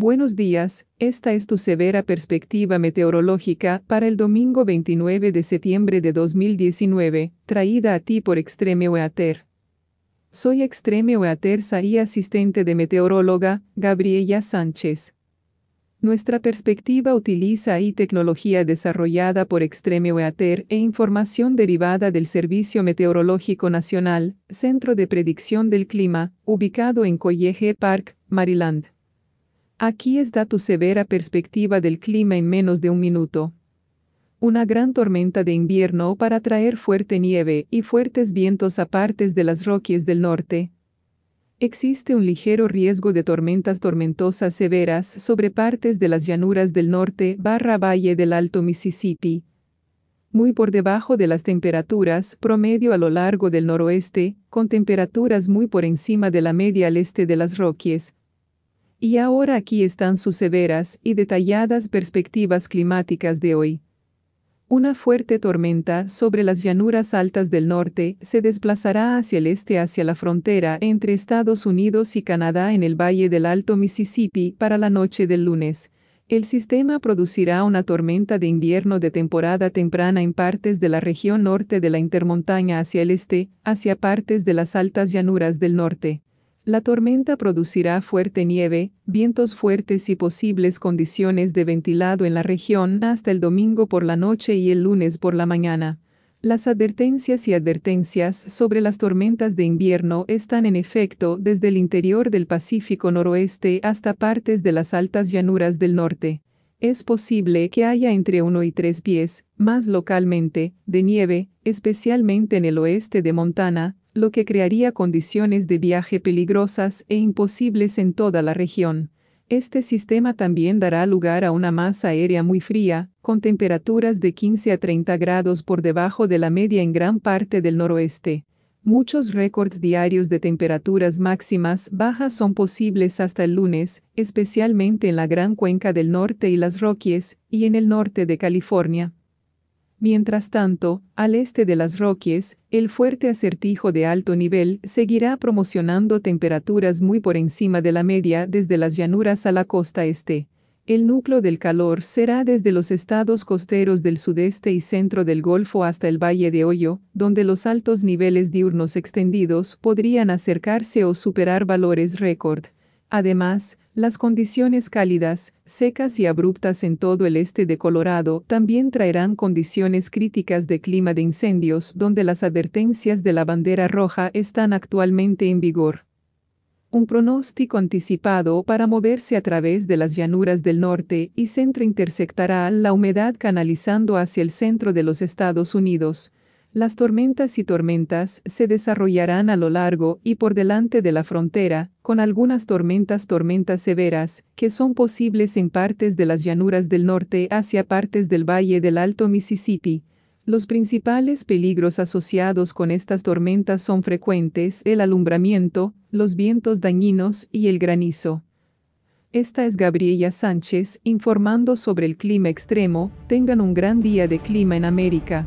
Buenos días, esta es tu severa perspectiva meteorológica para el domingo 29 de septiembre de 2019, traída a ti por Extreme Weather. Soy Extreme Weather y asistente de meteoróloga, Gabriela Sánchez. Nuestra perspectiva utiliza y tecnología desarrollada por Extreme Weather e información derivada del Servicio Meteorológico Nacional, Centro de Predicción del Clima, ubicado en College Park, Maryland. Aquí está tu severa perspectiva del clima en menos de un minuto. Una gran tormenta de invierno para traer fuerte nieve y fuertes vientos a partes de las Rockies del norte. Existe un ligero riesgo de tormentas tormentosas severas sobre partes de las llanuras del norte barra valle del Alto Mississippi. Muy por debajo de las temperaturas promedio a lo largo del noroeste, con temperaturas muy por encima de la media al este de las Rockies, y ahora aquí están sus severas y detalladas perspectivas climáticas de hoy. Una fuerte tormenta sobre las llanuras altas del norte se desplazará hacia el este hacia la frontera entre Estados Unidos y Canadá en el valle del Alto Mississippi para la noche del lunes. El sistema producirá una tormenta de invierno de temporada temprana en partes de la región norte de la intermontaña hacia el este, hacia partes de las altas llanuras del norte. La tormenta producirá fuerte nieve, vientos fuertes y posibles condiciones de ventilado en la región hasta el domingo por la noche y el lunes por la mañana. Las advertencias y advertencias sobre las tormentas de invierno están en efecto desde el interior del Pacífico noroeste hasta partes de las altas llanuras del norte. Es posible que haya entre 1 y 3 pies, más localmente, de nieve, especialmente en el oeste de Montana, lo que crearía condiciones de viaje peligrosas e imposibles en toda la región. Este sistema también dará lugar a una masa aérea muy fría, con temperaturas de 15 a 30 grados por debajo de la media en gran parte del noroeste. Muchos récords diarios de temperaturas máximas bajas son posibles hasta el lunes, especialmente en la Gran Cuenca del Norte y las Rockies, y en el norte de California. Mientras tanto, al este de las Rockies, el fuerte acertijo de alto nivel seguirá promocionando temperaturas muy por encima de la media desde las llanuras a la costa este. El núcleo del calor será desde los estados costeros del sudeste y centro del Golfo hasta el Valle de Hoyo, donde los altos niveles diurnos extendidos podrían acercarse o superar valores récord. Además, las condiciones cálidas, secas y abruptas en todo el este de Colorado también traerán condiciones críticas de clima de incendios donde las advertencias de la bandera roja están actualmente en vigor. Un pronóstico anticipado para moverse a través de las llanuras del norte y centro intersectará la humedad canalizando hacia el centro de los Estados Unidos, las tormentas y tormentas se desarrollarán a lo largo y por delante de la frontera, con algunas tormentas tormentas severas, que son posibles en partes de las llanuras del norte hacia partes del valle del Alto Mississippi. Los principales peligros asociados con estas tormentas son frecuentes el alumbramiento, los vientos dañinos y el granizo. Esta es Gabriela Sánchez informando sobre el clima extremo. Tengan un gran día de clima en América.